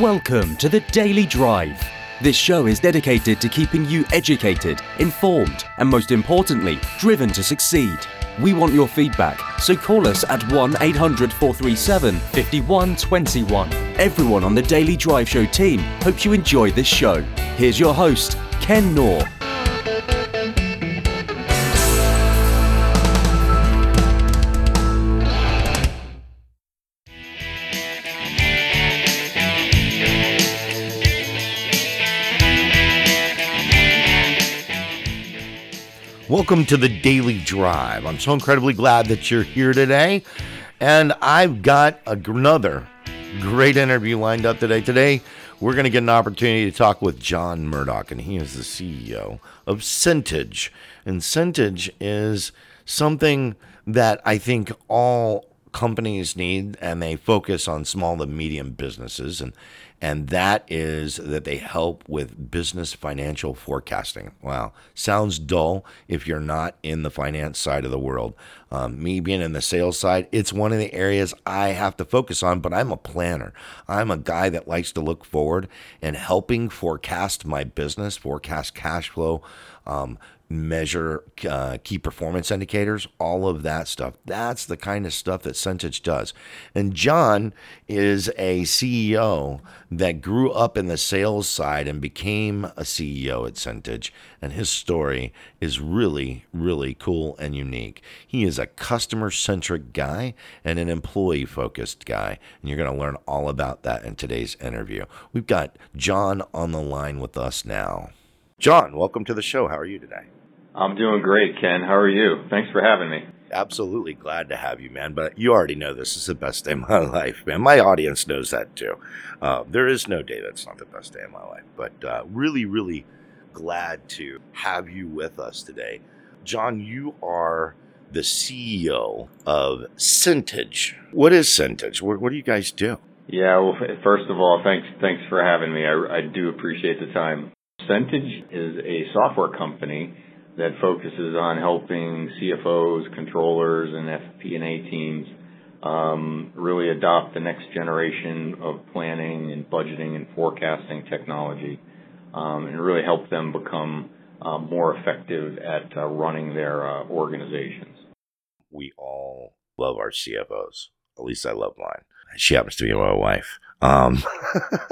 Welcome to the Daily Drive. This show is dedicated to keeping you educated, informed, and most importantly, driven to succeed. We want your feedback, so call us at 1 800 437 5121. Everyone on the Daily Drive Show team hopes you enjoy this show. Here's your host, Ken Knorr. Welcome to the Daily Drive. I'm so incredibly glad that you're here today. And I've got another great interview lined up today. Today, we're going to get an opportunity to talk with John Murdock, and he is the CEO of Centage. And Centage is something that I think all companies need, and they focus on small to medium businesses. And and that is that they help with business financial forecasting. Wow, sounds dull if you're not in the finance side of the world. Um, me being in the sales side, it's one of the areas I have to focus on, but I'm a planner. I'm a guy that likes to look forward and helping forecast my business, forecast cash flow, um, measure uh, key performance indicators, all of that stuff. That's the kind of stuff that Centage does. And John is a CEO that grew up in the sales side and became a CEO at Centage. And his story is really, really cool and unique. He is a customer centric guy and an employee focused guy. And you're going to learn all about that in today's interview. We've got John on the line with us now. John, welcome to the show. How are you today? I'm doing great, Ken. How are you? Thanks for having me. Absolutely glad to have you, man. But you already know this is the best day of my life, man. My audience knows that too. Uh, there is no day that's not the best day of my life. But uh, really, really glad to have you with us today. John, you are the CEO of Centage. What is Centage? What, what do you guys do? Yeah, well, first of all, thanks thanks for having me. I, I do appreciate the time. Centage is a software company that focuses on helping CFOs, controllers, and FP&A teams um, really adopt the next generation of planning and budgeting and forecasting technology, um, and really help them become uh, more effective at uh, running their uh, organizations. We all love our CFOs. At least I love mine. She happens to be my wife. Um,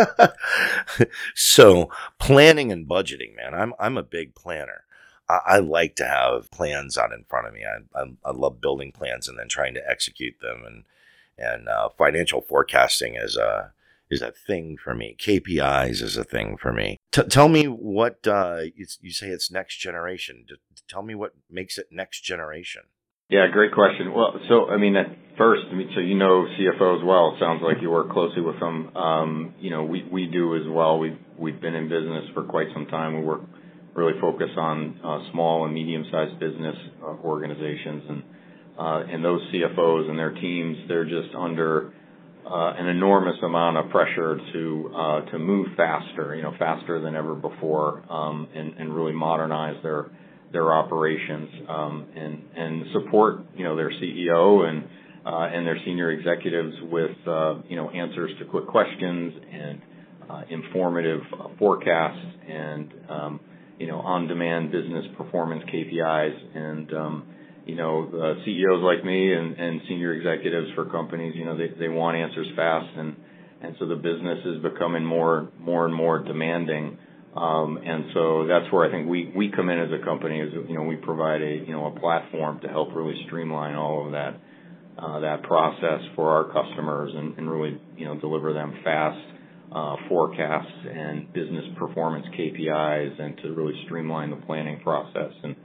so planning and budgeting, man. I'm I'm a big planner. I, I like to have plans out in front of me. I, I, I love building plans and then trying to execute them. And and uh, financial forecasting is a is a thing for me. KPIs is a thing for me. T- tell me what uh, you, you, say it's next generation. D- tell me what makes it next generation. Yeah, great question. Well, so I mean, at first, I mean, so you know CFO as well. It sounds like you work closely with them. Um, you know, we we do as well. We've we've been in business for quite some time. We work really focus on uh, small and medium-sized business uh, organizations. And uh, and those CFOs and their teams, they're just under an enormous amount of pressure to to move faster, you know, faster than ever before, um, and really modernize their their operations, um, and and support, you know, their CEO and and their senior executives with, you know, answers to quick questions and informative forecasts and um, you know, on-demand business performance KPIs. And, um, you know, uh, CEOs like me and, and senior executives for companies, you know, they, they want answers fast. And, and so the business is becoming more, more and more demanding. Um, and so that's where I think we, we come in as a company is, you know, we provide a, you know, a platform to help really streamline all of that, uh, that process for our customers and, and really, you know, deliver them fast, forecasts and business performance KPIs and to really streamline the planning process and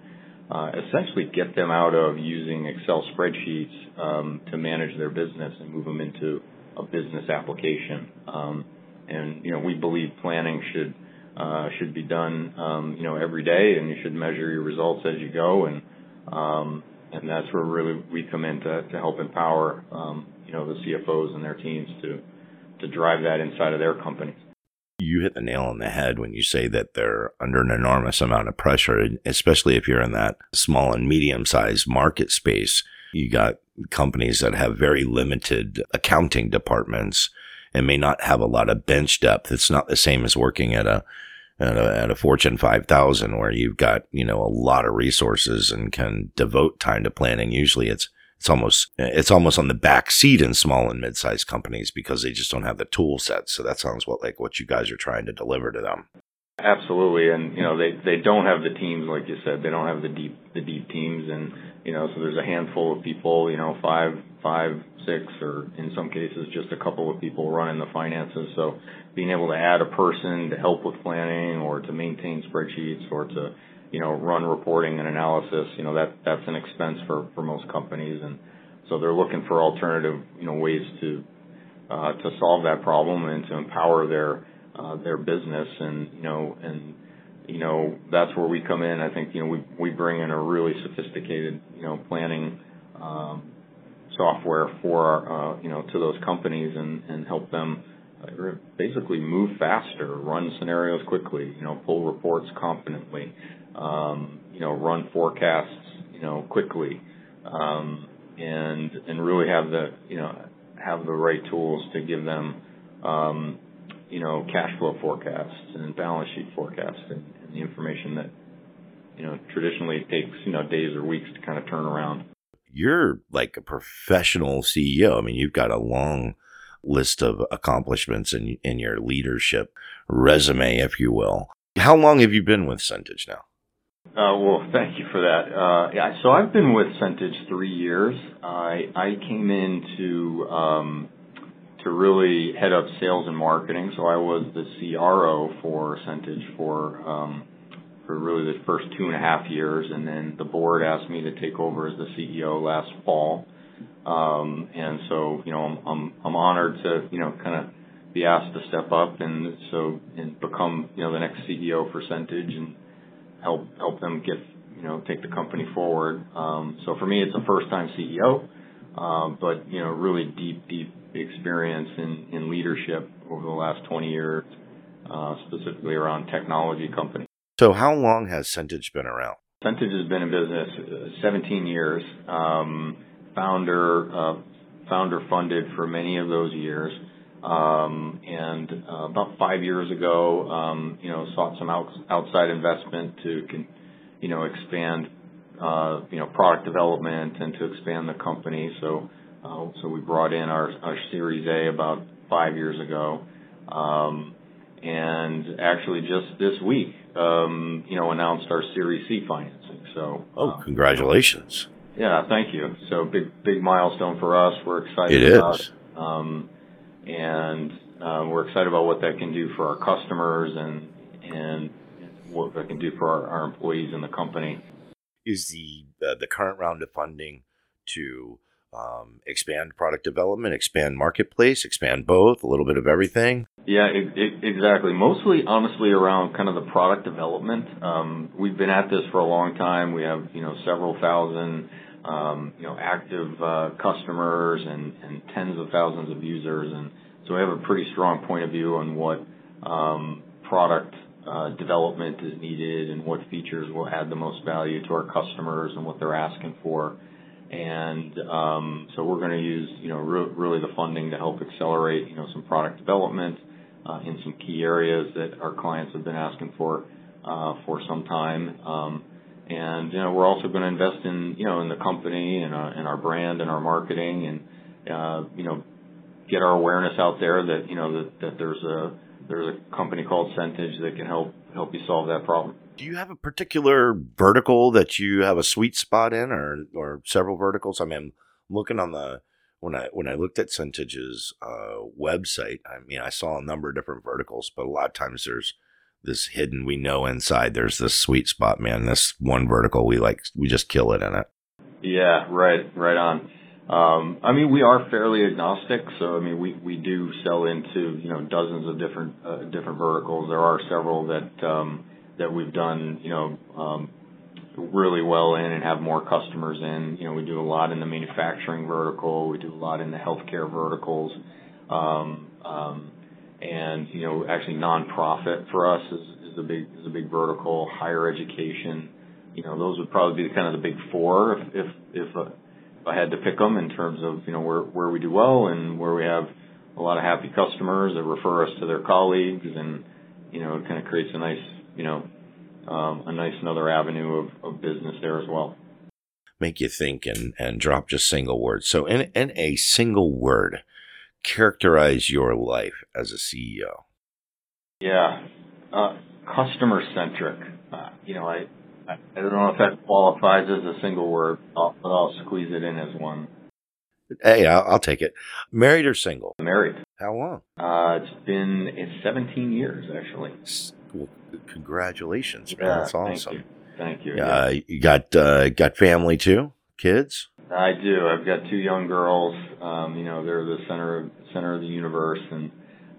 uh, essentially get them out of using Excel spreadsheets um, to manage their business and move them into a business application. Um, and you know, we believe planning should uh, should be done um, you know every day, and you should measure your results as you go. And um, and that's where really we come in to, to help empower um, you know the CFOs and their teams to to drive that inside of their companies. You hit the nail on the head when you say that they're under an enormous amount of pressure, especially if you're in that small and medium sized market space. You got companies that have very limited accounting departments and may not have a lot of bench depth. It's not the same as working at a at a, at a Fortune 5000 where you've got, you know, a lot of resources and can devote time to planning. Usually it's, it's almost, it's almost on the back seat in small and mid-sized companies because they just don't have the tool set. So that sounds what, like what you guys are trying to deliver to them. Absolutely. And, you know, they, they don't have the teams, like you said, they don't have the deep, the deep teams. And, you know, so there's a handful of people, you know, five, five, six, or in some cases, just a couple of people running the finances. So being able to add a person to help with planning or to maintain spreadsheets or to, you know, run reporting and analysis, you know, that, that's an expense for, for most companies. And so they're looking for alternative, you know, ways to, uh, to solve that problem and to empower their, uh, their business and, you know, and, you know, that's where we come in. I think, you know, we, we bring in a really sophisticated, you know, planning, um, software for our, uh, you know, to those companies and, and help them basically move faster, run scenarios quickly, you know, pull reports confidently, um, you know, run forecasts, you know, quickly, um, and and really have the you know have the right tools to give them um, you know cash flow forecasts and balance sheet forecasts and, and the information that you know traditionally takes you know days or weeks to kind of turn around. You're like a professional CEO. I mean, you've got a long list of accomplishments in in your leadership resume, if you will. How long have you been with Centage now? Uh, well, thank you for that. Uh, yeah, so I've been with Centage three years. I I came in to um, to really head up sales and marketing. So I was the CRO for Centage for um, for really the first two and a half years, and then the board asked me to take over as the CEO last fall. Um, and so, you know, I'm, I'm, I'm honored to, you know, kind of be asked to step up and so, and become, you know, the next CEO for Centage and help, help them get, you know, take the company forward. Um, so for me, it's a first time CEO, um, but, you know, really deep, deep experience in, in leadership over the last 20 years, uh, specifically around technology companies. So how long has Centage been around? Centage has been in business uh, 17 years. Um, founder uh, founder funded for many of those years. Um, and uh, about five years ago, um, you know, sought some out, outside investment to, con, you know, expand, uh, you know, product development and to expand the company. So, uh, so we brought in our, our Series A about five years ago, um, and actually just this week, um, you know, announced our Series C financing. So, oh, congratulations! Yeah, thank you. So big, big milestone for us. We're excited it about is. it. Um, and um, we're excited about what that can do for our customers and and what that can do for our, our employees in the company. Is the uh, the current round of funding to um, expand product development, expand marketplace, expand both, a little bit of everything? Yeah, it, it, exactly. Mostly, honestly, around kind of the product development. Um, we've been at this for a long time. We have you know several thousand you know, active uh, customers and, and tens of thousands of users. And so we have a pretty strong point of view on what um, product uh, development is needed and what features will add the most value to our customers and what they're asking for. And um, so we're to use, you know, re- really the funding to help accelerate, you know, some product development uh, in some key areas that our clients have been asking for uh, for some time. And, you know, we're also gonna invest in, you know, in the company and, uh, and our brand and our marketing and, uh, you know, get our awareness out there that, you know, that, that there's a, there's a company called Centage that can help, help you solve that problem. Do you have a particular vertical that you have a sweet spot in or, or several verticals? I mean, I'm looking on the, when I when I looked at Centage's uh, website, I mean, I saw a number of different verticals, but a lot of times there's this hidden we know inside there's this sweet spot man this one vertical we like we just kill it in it yeah right right on um, I mean, we are fairly agnostic, so I mean, we, we do sell into you know dozens of different uh, different verticals. There are several that um, that we've done you know um, really well in and have more customers in. You know, we do a lot in the manufacturing vertical. We do a lot in the healthcare verticals. Um, um, and you know, actually nonprofit for us is, is a big is a big vertical. Higher education, you know, those would probably be kind of the big four if if if, uh, if I had to pick them in terms of you know where where we do well and where we have a lot of happy customers that refer us to their colleagues, and you know, it kind of creates a nice, you know, um, a nice another avenue of, of business there as well. Make you think and, and drop just single words. So, in, in a single word, characterize your life as a CEO. Yeah, uh, customer centric. Uh, you know, I, I don't know if that qualifies as a single word, but I'll squeeze it in as one. Hey, I'll, I'll take it. Married or single? Married. How long? Uh, it's been it's 17 years actually. Well, congratulations, man. Yeah, That's awesome. Thank you. Thank you. Uh, you got uh, got family too? Kids? I do. I've got two young girls. Um, you know, they're the center of center of the universe, and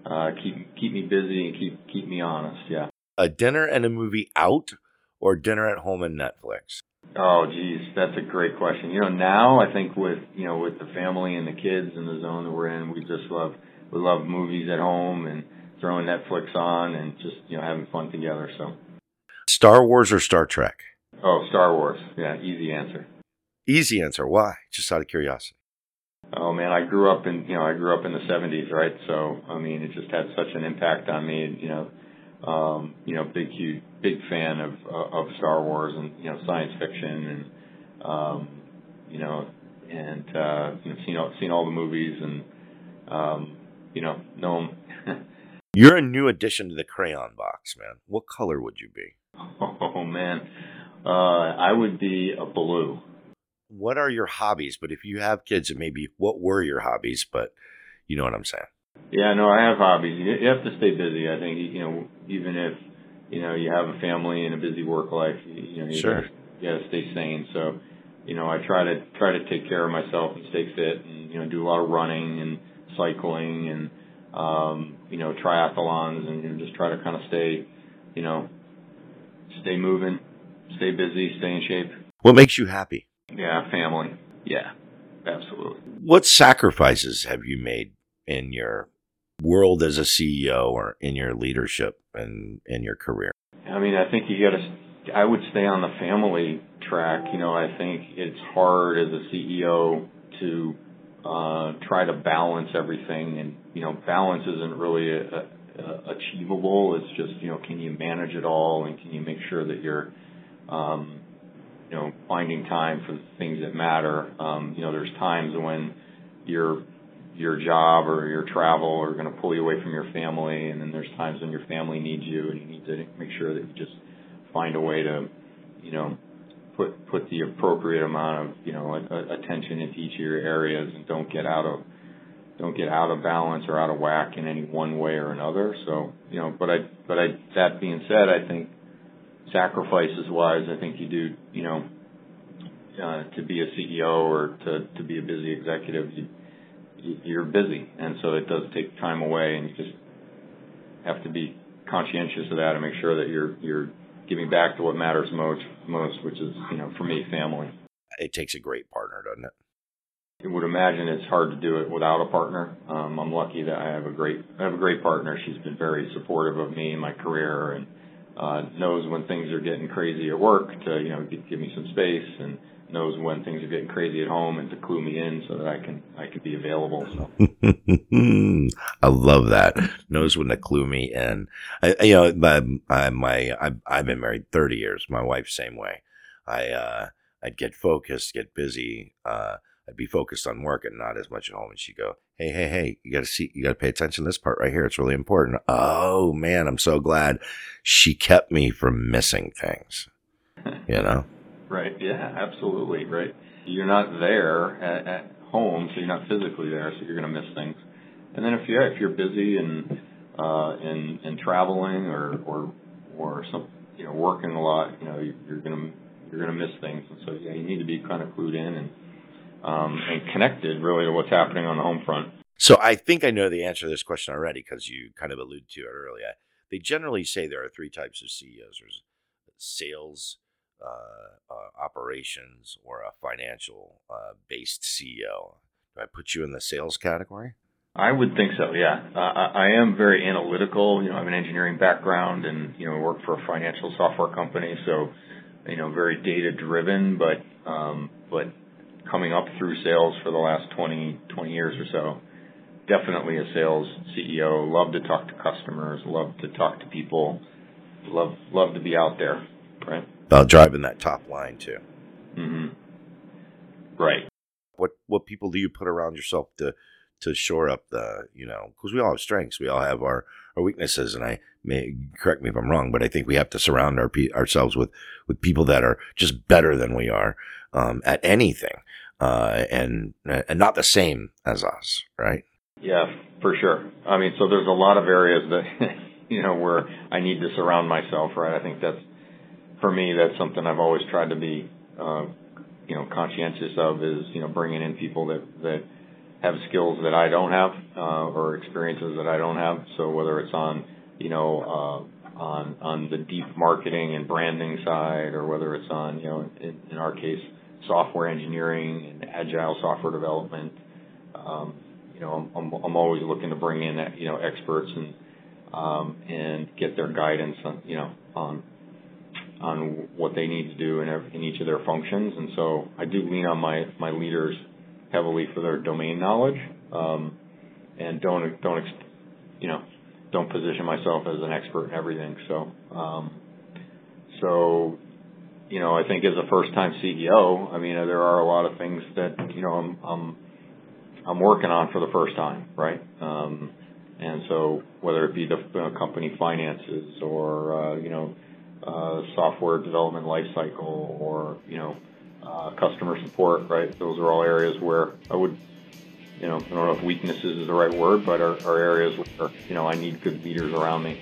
uh, keep keep me busy and keep keep me honest. Yeah. A dinner and a movie out, or dinner at home and Netflix? Oh, geez, that's a great question. You know, now I think with you know with the family and the kids and the zone that we're in, we just love we love movies at home and throwing Netflix on and just you know having fun together. So, Star Wars or Star Trek? oh, Star Wars, yeah, easy answer. Easy answer. Why? Just out of curiosity. Oh man, I grew up in you know I grew up in the '70s, right? So I mean, it just had such an impact on me. You know, um, you know, big huge big fan of uh, of Star Wars and you know science fiction and um, you know and uh, you know seen all seen all the movies and um, you know know 'em. You're a new addition to the crayon box, man. What color would you be? oh man, uh, I would be a blue. What are your hobbies? But if you have kids, it may be what were your hobbies, but you know what I'm saying. Yeah, no, I have hobbies. You have to stay busy. I think you know, even if you know you have a family and a busy work life, you, you know, you Sure. gotta, you gotta stay sane. So, you know, I try to try to take care of myself and stay fit, and you know, do a lot of running and cycling and um, you know, triathlons, and you know, just try to kind of stay, you know, stay moving, stay busy, stay in shape. What makes you happy? Yeah, family. Yeah, absolutely. What sacrifices have you made in your world as a CEO or in your leadership and in your career? I mean, I think you got to. I would stay on the family track. You know, I think it's hard as a CEO to uh, try to balance everything, and you know, balance isn't really a, a, achievable. It's just you know, can you manage it all, and can you make sure that you're, um, you know, finding time for the things that matter. Um, you know, there's times when your your job or your travel are going to pull you away from your family, and then there's times when your family needs you, and you need to make sure that you just find a way to, you know, put put the appropriate amount of you know a, a- attention into each of your areas, and don't get out of don't get out of balance or out of whack in any one way or another. So you know, but I but I that being said, I think sacrifices wise, I think you do you know uh, to be a CEO or to to be a busy executive, you, you- you're busy, and so it does take time away, and you just have to be conscientious of that and make sure that you're you're giving back to what matters most most, which is you know for me family. It takes a great partner, doesn't it? I would imagine it's hard to do it without a partner. Um, I'm lucky that I have a great I have a great partner. She's been very supportive of me and my career, and knows when things are getting crazy at work to you know give, me some space, and knows when things are getting crazy at home and to clue me in so that I can I can be available. So I love that. Knows when to clue me in. I, you know, my, I, my I've, I've been married 30 years. My wife, same way. I, uh, I'd get focused, get busy. Uh, I'd be focused on work and not as much at home. And she'd go, Hey, hey, hey, you got to see, you got to pay attention to this part right here. It's really important. Oh man, I'm so glad she kept me from missing things, you know? Right. Yeah, absolutely. Right. You're not there at, at home, so you're not physically there, so you're going to miss things. And then if you're if you're busy and uh, and and traveling or or or some you know working a lot, you know you- you're going to you're going to miss things. And so yeah, you need to be kind of clued in and um, and connected really to what's happening on the home front. So I think I know the answer to this question already because you kind of alluded to it earlier. They generally say there are three types of CEOs: there's sales, uh, uh, operations, or a financial uh, based CEO. Do I put you in the sales category? I would think so, yeah. Uh, I, I am very analytical. You know, I have an engineering background and, you know, work for a financial software company. So, you know, very data driven, but, um, but coming up through sales for the last 20, 20 years or so, definitely a sales CEO. Love to talk to customers. Love to talk to people. Love love to be out there. Right. About driving that top line too. Mm-hmm. Right. What what people do you put around yourself to to shore up the you know because we all have strengths we all have our our weaknesses and i may correct me if i'm wrong but i think we have to surround our ourselves with with people that are just better than we are um, at anything uh, and and not the same as us right? Yeah for sure. I mean so there's a lot of areas that you know where i need to surround myself right? I think that's for me that's something i've always tried to be uh, you know conscientious of is you know bringing in people that that have skills that I don't have uh, or experiences that I don't have. So whether it's on you know uh, on on the deep marketing and branding side, or whether it's on you know in, in our case software engineering and agile software development, um, you know I'm, I'm always looking to bring in you know experts and um, and get their guidance on you know on on what they need to do in, every, in each of their functions. And so I do lean on my my leaders heavily for their domain knowledge, um, and don't don't you know don't position myself as an expert in everything. So um, so you know I think as a first time CEO, I mean there are a lot of things that you know I'm I'm I'm working on for the first time, right? Um, and so whether it be the uh, company finances or uh, you know uh, software development lifecycle or you know uh, customer support, right? Those are all areas where I would, you know, I don't know if weaknesses is the right word, but are, are areas where, you know, I need good leaders around me.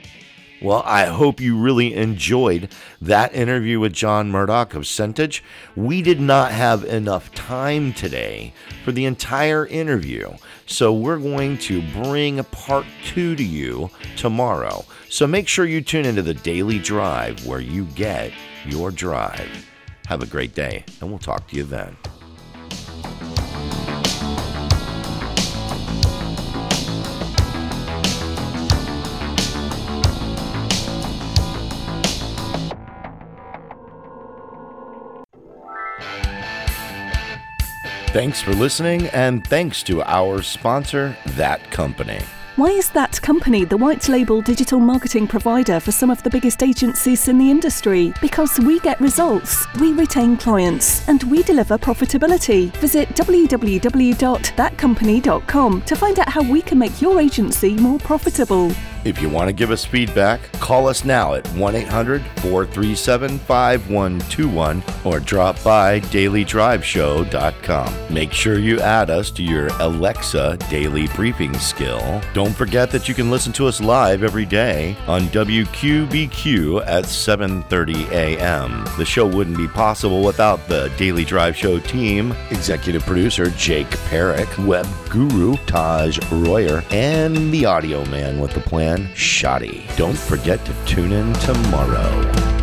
Well, I hope you really enjoyed that interview with John Murdock of Centage. We did not have enough time today for the entire interview, so we're going to bring part two to you tomorrow. So make sure you tune into the Daily Drive where you get your drive. Have a great day, and we'll talk to you then. Thanks for listening, and thanks to our sponsor, That Company. Why is that company the white label digital marketing provider for some of the biggest agencies in the industry? Because we get results, we retain clients, and we deliver profitability. Visit www.thatcompany.com to find out how we can make your agency more profitable. If you want to give us feedback, call us now at 1 800 437 5121 or drop by dailydriveshow.com. Make sure you add us to your Alexa daily briefing skill. Don't forget that you can listen to us live every day on WQBQ at 7:30 a.m. The show wouldn't be possible without the Daily Drive Show team, executive producer Jake Perrick, web guru Taj Royer, and the audio man with the plan Shoddy. Don't forget to tune in tomorrow.